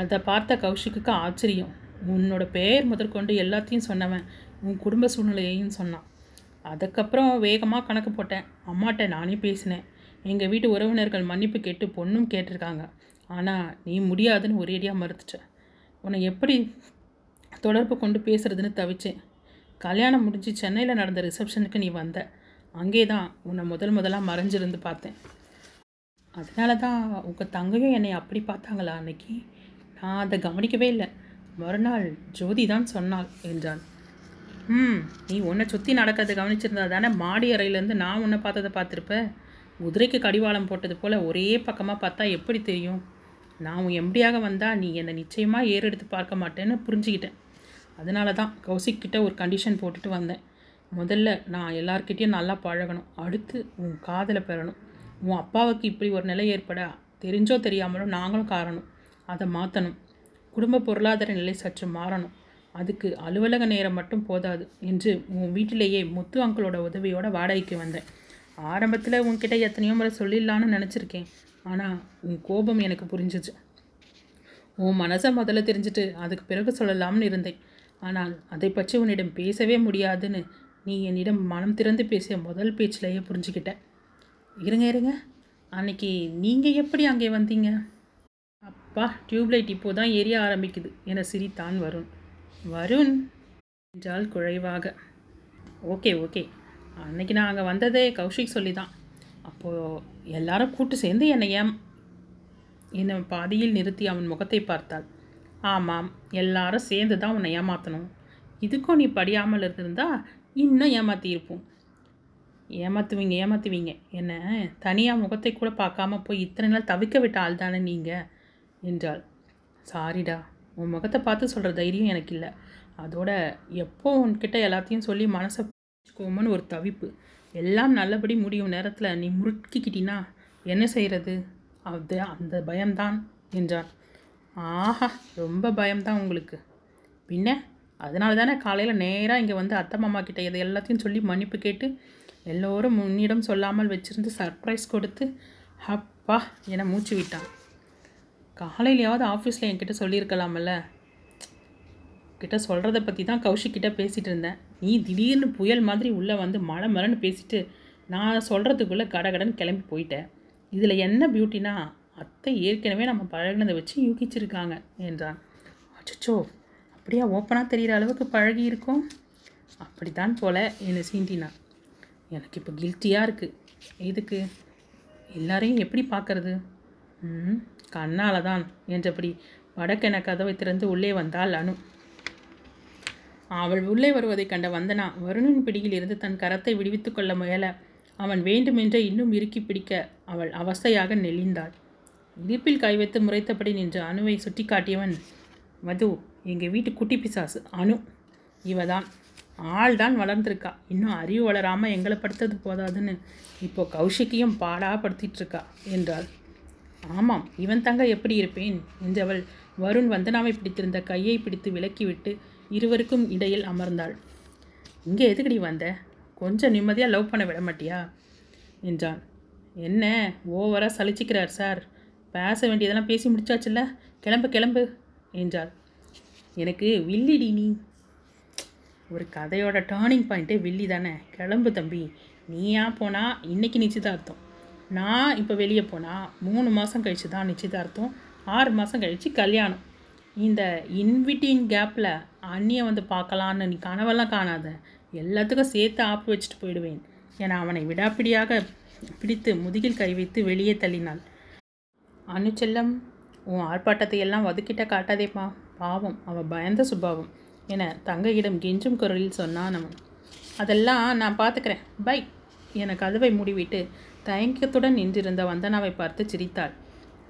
அதை பார்த்த கௌஷிக்கு ஆச்சரியம். உன்னோட பெயர் முதற்கொண்டு எல்லாத்தையும் சொன்னவன் உன் குடும்ப சூழ்நிலையையும் சொன்னான். அதுக்கப்புறம் வேகமாக கணக்கு போட்டேன். அம்மாட்ட நானே பேசினேன். எங்கள் வீட்டு உறவினர்கள் மன்னிப்பு கேட்டு பொண்ணும் கேட்டிருக்காங்க. ஆனால் நீ முடியாதுன்னு ஒரேடியாக மறுத்துட்ட. உன்னை எப்படி தொடர்பு கொண்டு பேசுகிறதுன்னு தவிச்சேன். கல்யாணம் முடிஞ்சு சென்னையில் நடந்த ரிசப்ஷனுக்கு நீ வந்த. அங்கே தான் உன்னை முதல் முதலாக மறைஞ்சிருந்து பார்த்தேன். அதனால தான் உங்கள் தங்கையும் என்னை அப்படி பார்த்தாங்களா அன்னைக்கு? நான் அதை கவனிக்கவே இல்லை. மறுநாள் ஜோதி தான் சொன்னாள் என்றான். ம் நீ உன்னை சுற்றி நடக்கிறது கவனிச்சிருந்தா தானே மாடி அறையிலேருந்து நான் உன்னை பார்த்ததை பார்த்துருப்ப? குதிரைக்கு கடிவாளம் போட்டது போல் ஒரே பக்கமாக பார்த்தா எப்படி தெரியும்? நான் உன் எம்டியாக வந்தால் நீ என்னை நிச்சயமாக ஏறெடுத்து பார்க்க மாட்டேன்னு புரிஞ்சுக்கிட்டேன். அதனால தான் கௌசிக் கிட்ட ஒரு கண்டிஷன் போட்டுட்டு வந்தேன். முதல்ல நான் எல்லார்கிட்டேயும் நல்லா பழகணும். அடுத்து உன் காதலை பெறணும். உன் அப்பாவுக்கு இப்படி ஒரு நிலை ஏற்பட தெரிஞ்சோ தெரியாமலோ நாங்களும் காரணம். அதை மாற்றணும் குடும்ப பொருளாதார நிலை சற்று மாறணும். அதுக்கு அலுவலக நேரம் மட்டும் போதாது என்று உன் வீட்டிலேயே முத்து அங்கிளோட உதவியோட வாடகைக்கு வந்தேன். ஆரம்பத்தில் உன்கிட்ட எத்தனையோ முறை சொல்லிடலான்னு நினச்சிருக்கேன். ஆனால் உன் கோபம் எனக்கு புரிஞ்சிச்சு. உன் மனசை முதல்ல தெரிஞ்சுட்டு அதுக்கு பிறகு சொல்லலாம்னு இருந்தேன். ஆனால் அதை பற்றி உன்னிடம் பேசவே முடியாதுன்னு நீ என்னிடம் மனம் திறந்து பேசிய முதல் பேச்சிலேயே புரிஞ்சுக்கிட்ட. இருங்க இருங்க. அன்னைக்கு நீங்கள் எப்படி அங்கே வந்தீங்க? அப்பா டியூப்லைட் இப்போ தான் எரிய ஆரம்பிக்குது என சிரித்தான் வருண். வருண்! என்றால் குறைவாக ஓகே ஓகே. அன்னைக்கு நான் அங்கே வந்ததே கௌஷிக் சொல்லி தான் அப்போது எல்லாரும் கூட்டு சேர்ந்து என்னை ஏம் என்னை பாதியில் நிறுத்தி அவன் முகத்தை பார்த்தாள். ஆமாம் எல்லாரும் சேர்ந்து தான் உன்னை ஏமாற்றணும் இதுக்கும் நீ படியாமல் இருந்திருந்தா இன்னும் ஏமாற்றியிருப்போம் ஏமாற்றுவீங்க ஏமாற்றுவீங்க என்ன தனியாக முகத்தை கூட பார்க்காம போய் இத்தனை நாள் தவிக்க விட்ட ஆள் தானே நீங்கள் என்றாள். சாரிடா உன் முகத்தை பார்த்து சொல்கிற தைரியம் எனக்கு இல்லை. அதோட எப்போ உன்கிட்ட எல்லாத்தையும் சொல்லி மனசை வச்சுக்கோமோன்னு ஒரு தவிப்பு. எல்லாம் நல்லபடி முடியும் நேரத்தில் நீ முறுக்கிக்கிட்டினா என்ன செய்கிறது அது அந்த பயம்தான் என்றான். ஆஹா ரொம்ப பயம்தான் உங்களுக்கு. பின்ன? அதனால தானே காலையில் நேராக இங்கே வந்து அத்தை மாமா கிட்ட இதை எல்லாத்தையும் சொல்லி மன்னிப்பு கேட்டு எல்லோரும் முன்னிடம் சொல்லாமல் வச்சுருந்து சர்ப்ரைஸ் கொடுத்து அப்பா என மூச்சு விட்டான். காலையிலையாவது ஆஃபீஸில் என்கிட்ட சொல்லியிருக்கலாமல்ல கிட்ட சொல்கிறத பற்றி தான் கௌஷிக்கிட்ட பேசிகிட்டு இருந்தேன். நீ திடீர்னு புயல் மாதிரி உள்ளே வந்து மழை மழைன்னு பேசிட்டு நான் சொல்கிறதுக்குள்ளே கடகடன்னு கிளம்பி போயிட்டேன் இதில் என்ன பியூட்டினா அத்தை ஏற்கனவே நம்ம பழகினதை வச்சு யூகிச்சிருக்காங்க என்றான். அச்சோ அப்படியே ஓப்பனாக தெரிகிற அளவுக்கு பழகி இருக்கும்? அப்படித்தான் போல என்னை சீண்டினா. எனக்கு இப்போ கில்ட்டியாக இருக்குது எதுக்கு? எல்லாரையும் எப்படி பார்க்கறது ம் கண்ணால தான் என்றபடி வடக்கென கதவை திறந்து உள்ளே வந்தாள் அனு. அவள் உள்ளே வருவதைக் கண்ட வந்தனா வருணின் பிடியில் இருந்து தன் கரத்தை விடுவித்துக் கொள்ள முயல அவன் வேண்டுமென்றே இன்னும் இறுக்கி பிடிக்க அவள் அவஸ்தையாக நெளிந்தாள். இடுப்பில் கை வைத்து முறைத்தபடி நின்று அணுவை சுட்டி காட்டியவன் மது எங்கள் வீட்டு குட்டி பிசாசு அணு இவ தான் ஆள் தான் வளர்ந்துருக்கா. இன்னும் அறிவு வளராமல் எங்களை படுத்தது போதாதுன்னு இப்போ கௌஷிக்கையும் பாடாக படுத்திகிட்ருக்கா என்றாள். ஆமாம் இவன் தங்க எப்படி இருப்பேன்? என்றவள். வருண் வந்தனாவை பிடித்திருந்த கையை பிடித்து விலக்கிவிட்டு இருவருக்கும் இடையில் அமர்ந்தாள். இங்கே எதுக்கடி வந்த? கொஞ்சம் நிம்மதியாக லவ் பண்ண விட மாட்டியா? என்றான். என்ன? ஓவராக சலிச்சிக்கிறார் சார் பேச வேண்டியதெல்லாம் பேசி முடிச்சாச்சுல்ல? கிளம்பு கிளம்பு என்றாள். எனக்கு வில்லிடி நீ. ஒரு கதையோட டேர்னிங் பாயிண்ட்டே வில்லி தானே கிளம்பு தம்பி. நீயா போனால் இன்றைக்கி நிச்சயதார்த்தம். நான் இப்போ வெளியே போனால் மூணு மாதம் கழித்து தான் நிச்சயதார்த்தம் ஆறு மாதம் கழித்து கல்யாணம். இந்த இன்விட்டின் கேப்பில் அண்ணியை வந்து பார்க்கலான்னு நீ கனவெல்லாம் காணாத. எல்லாத்துக்கும் சேர்த்து ஆப்பு வச்சுட்டு போயிடுவேன். என அவனை விடாப்பிடியாக பிடித்து முதுகில் கை வைத்து வெளியே தள்ளினாள். அனுச்செல்லம் உன் ஆர்ப்பாட்டத்தை எல்லாம் ஒதுக்கிட்ட காட்டாதேப்பா. பாவம் அவள் பயந்த சுபாவம் என தங்கையிடம் கெஞ்சும் குரலில் சொன்னான் அவன். அதெல்லாம் நான் பார்த்துக்கிறேன் பை என கதவை மூடிவிட்டு தயங்கத்துடன் நின்றிருந்த வந்தனாவை பார்த்து சிரித்தாள்.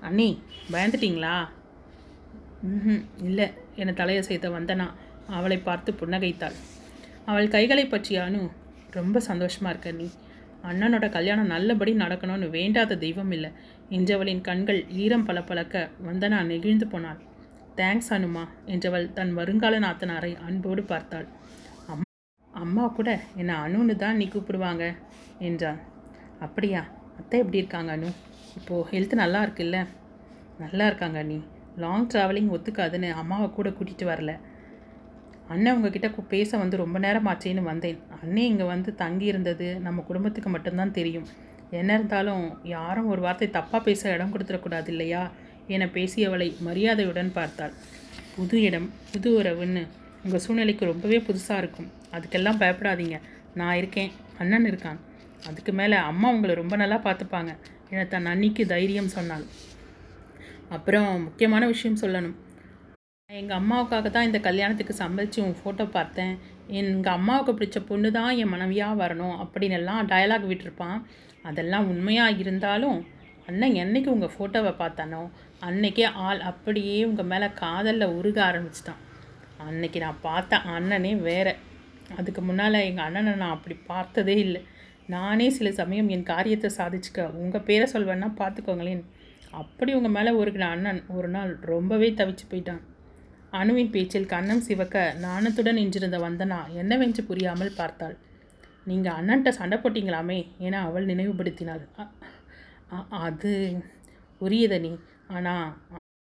அண்ணி பயந்துட்டீங்களா? ம் இல்லை என தலையசைத்த வந்தனா அவளை பார்த்து புன்னகைத்தாள். அவள் கைகளை பற்றி அனு ரொம்ப சந்தோஷமாக இருக்க நீ. அண்ணனோட கல்யாணம் நல்லபடி நடக்கணும்னு வேண்டாத தெய்வம் இல்லை. என்றவளின் கண்கள் ஈரம் பளபளக்க வந்தனா நெகிழ்ந்து போனாள். தேங்க்ஸ் அனுமா என்றவள் தன் வருங்கால நாத்தனாரை அன்போடு பார்த்தாள். அம்மா அம்மா கூட என்னை அணுன்னு தான் நீ கூப்பிடுவாங்க என்றான். அப்படியா? அத்தை எப்படி இருக்காங்க அனு? இப்போது ஹெல்த் நல்லா இருக்குல்ல? நல்லா இருக்காங்க நீ லாங் ட்ராவலிங் ஒத்துக்காதுன்னு அம்மாவை கூட கூட்டிகிட்டு வரல. அண்ணன் உங்ககிட்ட பேச வந்து ரொம்ப நேரம் ஆச்சேன்னு வந்தேன். அண்ணே இங்கே வந்து தங்கி இருந்தது நம்ம குடும்பத்துக்கு மட்டும்தான் தெரியும். என்ன இருந்தாலும் யாரும் ஒரு வார்த்தை தப்பாக பேச இடம் கொடுத்துடக்கூடாது இல்லையா? என பேசியவளை மரியாதையுடன் பார்த்தாள். புது இடம் புது உறவுன்னு. உங்கள் சூழ்நிலைக்கு ரொம்பவே புதுசாக இருக்கும். அதுக்கெல்லாம் பயப்படாதீங்க. நான் இருக்கேன். அண்ணன் இருக்கான். அதுக்கு மேலே அம்மா உங்களை ரொம்ப நல்லா பார்த்துப்பாங்க. என தன் அன்னிக்கு தைரியம் சொன்னாள். அப்புறம் முக்கியமான விஷயம் சொல்லணும். எங்கள் அம்மாவுக்காக தான் இந்த கல்யாணத்துக்கு சம்மதிச்சு உன் ஃபோட்டோ பார்த்தேன். எங்கள் அம்மாவுக்கு பிடிச்ச பொண்ணு தான் என் மனைவியாக வரணும் அப்படின்னு எல்லாம் டயலாக் விட்டுருப்பான். அதெல்லாம் உண்மையாக இருந்தாலும் அண்ணன் என்றைக்கு உங்கள் ஃபோட்டோவை பார்த்தானோ அன்னைக்கே ஆள் அப்படியே உங்கள் மேலே காதலில் உருக ஆரம்பிச்சிட்டான். அன்னைக்கு நான் பார்த்த அண்ணனே வேற. அதுக்கு முன்னால் எங்கள் அண்ணனை நான் அப்படி பார்த்ததே இல்லை. நானே சில சமயம் என் காரியத்தை சாதிச்சுக்க உங்கள் பேரை சொல்வேன்னா பார்த்துக்கோங்களேன். அப்படி உங்கள் மேலே ஒரு அண்ணன் ஒரு நாள் ரொம்பவே தவிச்சு போயிட்டான். அணுவின் பேச்சில் கண்ணம் சிவக்க நாணத்துடன் நின்றிருந்த வந்தனா என்னவென்று புரியாமல் பார்த்தாள். நீங்கள் அண்ணன்ட்ட சண்டை போட்டீங்களாமே என அவள் நினைவுபடுத்தினாள். "அ- அது புரியுத நீ. ஆனால்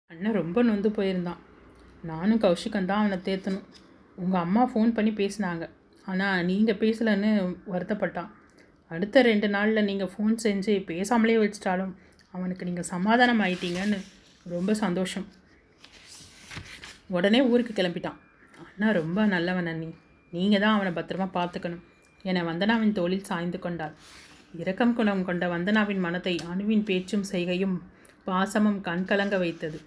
அண்ணன் ரொம்ப நொந்து போயிருந்தான். நானும் கௌஷிகம் தான் அவனை தேத்தணும். உங்கள் அம்மா ஃபோன் பண்ணி பேசினாங்க. ஆனால் நீங்கள் பேசலன்னு வருத்தப்பட்டான். அடுத்த ரெண்டு நாளில் நீங்கள் ஃபோன் செஞ்சு பேசாமலே வச்சிட்டாலும் அவனுக்கு நீங்கள் சமாதானம் ஆயிட்டீங்கன்னு ரொம்ப சந்தோஷம். உடனே ஊருக்கு கிளம்பிட்டான். அண்ணா ரொம்ப நல்லவன் அண்ணி. நீங்கள் தான் அவனை பத்திரமா பார்த்துக்கணும். என வந்தனாவின் தோளில் சாய்ந்து கொண்டாள். இரக்கம் குணம் கொண்ட வந்தனாவின் மனத்தை அணுவின் பேச்சும் செய்கையும் பாசமும் கண்கலங்க வைத்தது.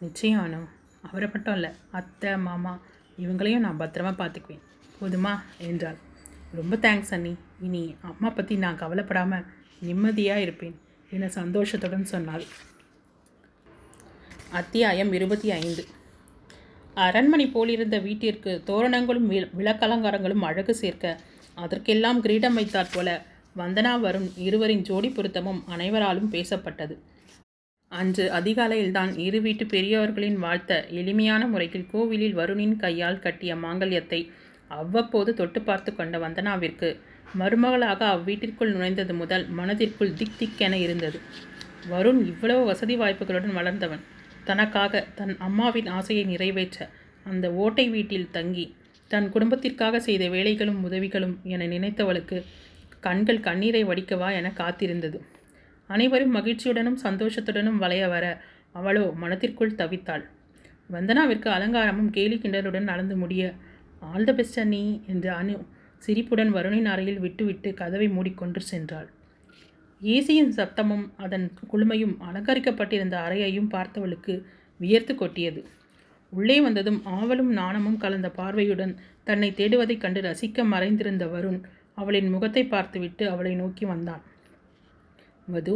நிச்சயம் அனு அவரை மட்டும் இல்லை அத்தை மாமா இவங்களையும் நான் பத்திரமா பார்த்துக்குவேன். போதுமா? என்றாள். ரொம்ப தேங்க்ஸ் அண்ணி. இனி அம்மா பற்றி நான் கவலைப்படாமல் நிம்மதியாக இருப்பேன் என சந்தோஷத்துடன் சொன்னாள். அத்தியாயம் இருபத்தி ஐந்து. அரண்மனை போலிருந்த வீட்டிற்கு தோரணங்களும் வி- விளக்கலங்காரங்களும் அழகு சேர்க்க அதற்கெல்லாம் கிரீடம் வைத்தாற் போல வந்தனா வரும் இருவரின் ஜோடி பொருத்தமும் அனைவராலும் பேசப்பட்டது. அன்று அதிகாலையில்தான் இரு வீட்டு பெரியவர்களின் வாழ்த்த எளிமையான முறையில் கோவிலில் வருணின் கையால் கட்டிய மாங்கல்யத்தை அவ்வப்போது தொட்டு பார்த்து கொண்ட வந்தனாவிற்கு மருமகளாக அவ்வீட்டிற்குள் நுழைந்தது முதல் மனதிற்குள் திக் திக்கென இருந்தது. வருண் இவ்வளவு வசதி வாய்ப்புகளுடன் வளர்ந்தவன். தனக்காக தன் அம்மாவின் ஆசையை நிறைவேற்ற அந்த ஓட்டை வீட்டில் தங்கி தன் குடும்பத்திற்காக செய்த வேலைகளும் உதவிகளும் என நினைத்தவளுக்கு கண்கள் கண்ணீரை வடிக்கவா என காத்திருந்தது. அனைவரும் மகிழ்ச்சியுடனும் சந்தோஷத்துடனும் வளைய வர அவளோ மனத்திற்குள் தவித்தாள். வந்தனாவிற்கு அலங்காரமும் கேலி கிண்டலுடன் நடந்து முடிய ஆல் த பெஸ்ட் அண்ணி என்று அனு சிரிப்புடன் வருணின் அறையில் விட்டுவிட்டு கதவை மூடிக்கொண்டு சென்றாள். ஏசியின் சத்தமும் அதன் குளுமையும் அலங்கரிக்கப்பட்டிருந்த அறையையும் பார்த்தவளுக்கு வியர்த்து கொட்டியது. உள்ளே வந்ததும் ஆவலும் நாணமும் கலந்த பார்வையுடன் தன்னை தேடுவதைக் கண்டு ரசிக்க மறைந்திருந்த வருண் அவளின் முகத்தை பார்த்துவிட்டு அவளை நோக்கி வந்தான். வது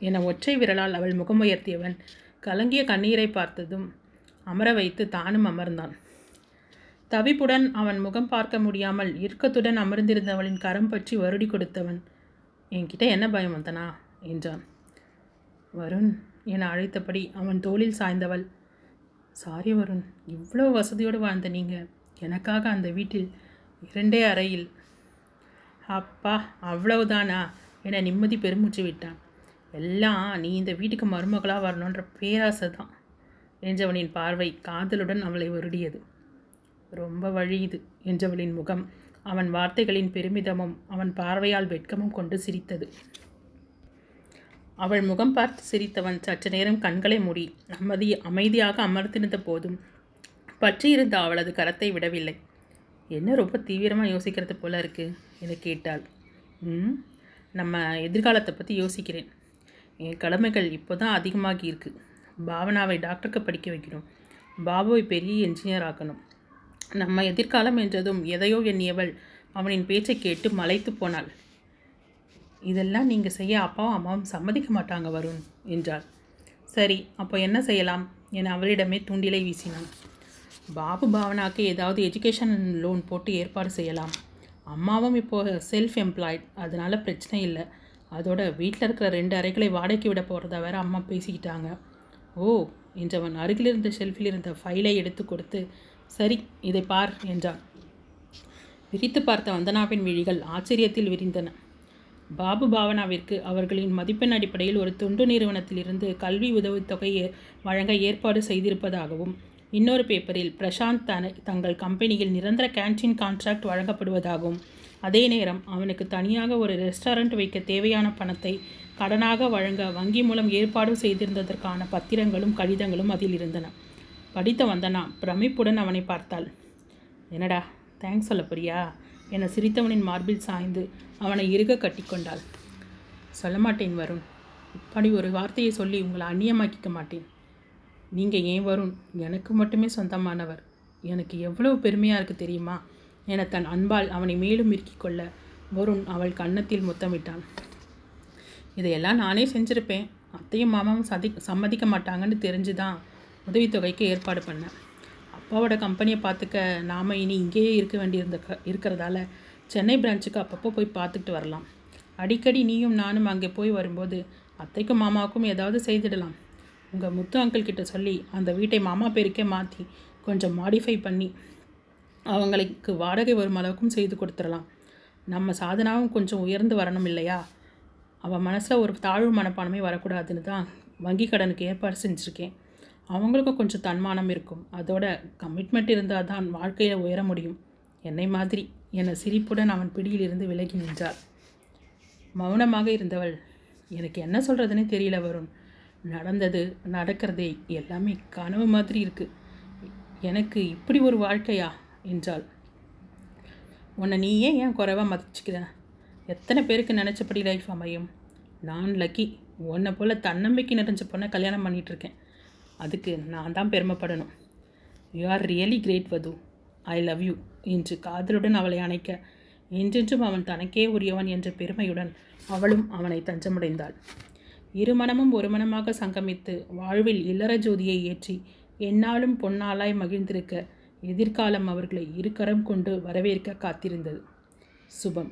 என ஒற்றை விரலால் அவள் முகமுயர்த்தியவன் கலங்கிய கண்ணீரை பார்த்ததும் அமர வைத்து தானும் அமர்ந்தான். தவிப்புடன் அவன் முகம் பார்க்க முடியாமல் இறுக்கத்துடன் அமர்ந்திருந்தவளின் கரம் பற்றி வருடி கொடுத்தவன் என்கிட்ட என்ன பயம் வந்தனா? என்றான். வருண் என அழைத்தபடி அவன் தோளில் சாய்ந்தவள் சாரி வருண் இவ்வளோ வசதியோடு வாழ்ந்த நீங்கள் எனக்காக அந்த வீட்டில் இரண்டே அறையில் அப்பா அவ்வளவுதானா? என நிம்மதி பெருமூச்சு விட்டான். எல்லாம் நீ இந்த வீட்டுக்கு மருமகளாக வரணுன்ற பேராசை தான் என்றவனின் பார்வை காதலுடன் அவளை வருடியது. ரொம்ப வழியுது என்றவளின் முகம். அவன் வார்த்தைகளின் பெருமிதமும் அவன் பார்வையால் வெட்கமும் கொண்டு சிரித்தது. அவள் முகம் பார்த்து சிரித்தவன் சற்று நேரம் கண்களை மூடி அமைதி அமைதியாக அமர்ந்திருந்த போதும் பற்றியிருந்த அவளது கரத்தை விடவில்லை. என்ன ரொம்ப தீவிரமாக யோசிக்கிறது போல இருக்குது என கேட்டாள். ம் நம்ம எதிர்காலத்தை பற்றி யோசிக்கிறேன். என் கடமைகள் இப்போ தான் அதிகமாகி இருக்குது பாவனாவை டாக்டருக்கு படிக்க வைக்கணும். பாபுவை பெரிய என்ஜினியர் ஆக்கணும். நம்ம எதிர்காலம் என்றதும் எதையோ எண்ணியவள். அவனின் பேச்சை கேட்டு மலைத்து போனாள். இதெல்லாம் நீங்கள் செய்ய அப்பாவும் அம்மாவும் சம்மதிக்க மாட்டாங்க வருண் என்றாள். சரி அப்போ என்ன செய்யலாம்? என அவளிடமே தூண்டிலை வீசினான். பாபு பாவனாக்கு ஏதாவது எஜுகேஷன் லோன் போட்டு ஏற்பாடு செய்யலாம். அம்மாவும் இப்போது செல்ஃப் எம்ப்ளாய்ட் அதனால் பிரச்சனை இல்லை. அதோட வீட்டில் இருக்கிற ரெண்டு அறைகளை வாடகைக்கு விட போகிறத வேற அம்மா பேசிக்கிட்டாங்க. ஓ என்றவன் அருகில் இருந்த ஷெல்ஃபில் இருந்த ஃபைலை எடுத்து கொடுத்து சரி இதை பார் என்றான். விரித்து பார்த்த வந்தனாவின் விழிகள் ஆச்சரியத்தில் விரிந்தன. பாபு பாவனாவிற்கு அவர்களின் மதிப்பெண் அடிப்படையில் ஒரு தொண்டு நிறுவனத்திலிருந்து கல்வி உதவித்தொகையை வழங்க ஏற்பாடு செய்திருப்பதாகவும் இன்னொரு பேப்பரில் பிரசாந்த் தன தங்கள் கம்பெனியில் நிரந்தர கேன்டீன் கான்ட்ராக்ட் வழங்கப்படுவதாகவும் அதே நேரம் அவனுக்கு தனியாக ஒரு ரெஸ்டாரண்ட் வைக்க தேவையான பணத்தை கடனாக வழங்க வங்கி மூலம் ஏற்பாடு செய்திருந்ததற்கான பத்திரங்களும் கடிதங்களும் அதில் இருந்தன. படித்த வந்தனா பிரமிப்புடன் அவனை பார்த்தாள். என்னடா தேங்க்ஸ் சொல்ல போறியா? என சிரித்தவனின் மார்பில் சாய்ந்து அவனை இறுக கட்டிக்கொண்டாள் சொல்ல மாட்டேன் வருண். இப்படி ஒரு வார்த்தையை சொல்லி உங்களை அந்நியமாக்கிக்க மாட்டேன். நீங்கள் ஏன் வருண்? எனக்கு மட்டுமே சொந்தமானவர். எனக்கு எவ்வளவு பெருமையாக இருக்குது தெரியுமா? என தன் அன்பால் அவனை மேலும் இறுக்கிக் கொள்ள வருண் அவள் கன்னத்தில் முத்தமிட்டான். இதையெல்லாம் நானே செஞ்சுருப்பேன். அத்தையும் மாமாவும் சதி சம்மதிக்க மாட்டாங்கன்னு தெரிஞ்சு தான் உதவித்தொகைக்கு ஏற்பாடு பண்ணேன். அப்பாவோட கம்பெனியை பார்த்துக்க நாம் இனி இங்கேயே இருக்க வேண்டியிருந்த இருக்கிறதால சென்னை பிரான்ச்சுக்கு அப்பப்போ போய் பார்த்துக்கிட்டு வரலாம். அடிக்கடி நீயும் நானும் அங்கே போய் வரும்போது அத்தைக்கும் மாமாவுக்கும் ஏதாவது செய்திடலாம். உங்கள் முத்து அங்கிள் கிட்ட சொல்லி அந்த வீட்டை மாமா பேருக்கே மாற்றி கொஞ்சம் மாடிஃபை பண்ணி அவங்களுக்கு வாடகை வரும் அளவுக்கும் செய்து கொடுத்துடலாம். நம்ம சாதனாவும் கொஞ்சம் உயர்ந்து வரணும் இல்லையா? அவன் மனசில் ஒரு தாழ்வு மனப்பான்மை வரக்கூடாதுன்னு தான் வங்கி கடனுக்கு ஏற்பாடு செஞ்சுருக்கேன். அவங்களுக்கும் கொஞ்சம் தன்மானம் இருக்கும். அதோட கமிட்மெண்ட் இருந்தால் தான் வாழ்க்கையில் உயர முடியும். என்னை மாதிரி என சிரிப்புடன் அவன் பிடியிலிருந்து விலகி நின்றாள். மௌனமாக இருந்தவள் எனக்கு என்ன சொல்கிறதுனே தெரியல வருண். நடந்தது நடக்கிறதே எல்லாமே கனவு மாதிரி இருக்குது எனக்கு இப்படி ஒரு வாழ்க்கையா? என்றாள். உன்னை நீ ஏன் ஏன் குறைவாக மதிச்சுக்கிற? எத்தனை பேருக்கு நினச்சபடி லைஃப் அமையும்? நான் லக்கி உன்னை போல் தன்னம்பிக்கை நிறைஞ்ச பொண்ணை கல்யாணம் பண்ணிகிட்ருக்கேன் அதுக்கு நான் தான் பெருமைப்படணும். யூ ஆர் ரியலி கிரேட் வது ஐ லவ் யூ என்று காதலுடன் அவளை அணைக்க என்றென்றும் அவன் தனக்கே உரியவன் என்ற பெருமையுடன் அவளும் அவனை தஞ்சமடைந்தாள். இருமனமும் ஒரு மனமாக சங்கமித்து வாழ்வில் இல்லற ஜோதியை ஏற்றி என்னாலும் பொன்னாலாய் மகிழ்ந்திருக்க எதிர்காலம் அவர்களை இருக்கரம் கொண்டு வரவேற்க காத்திருந்தது. சுபம்.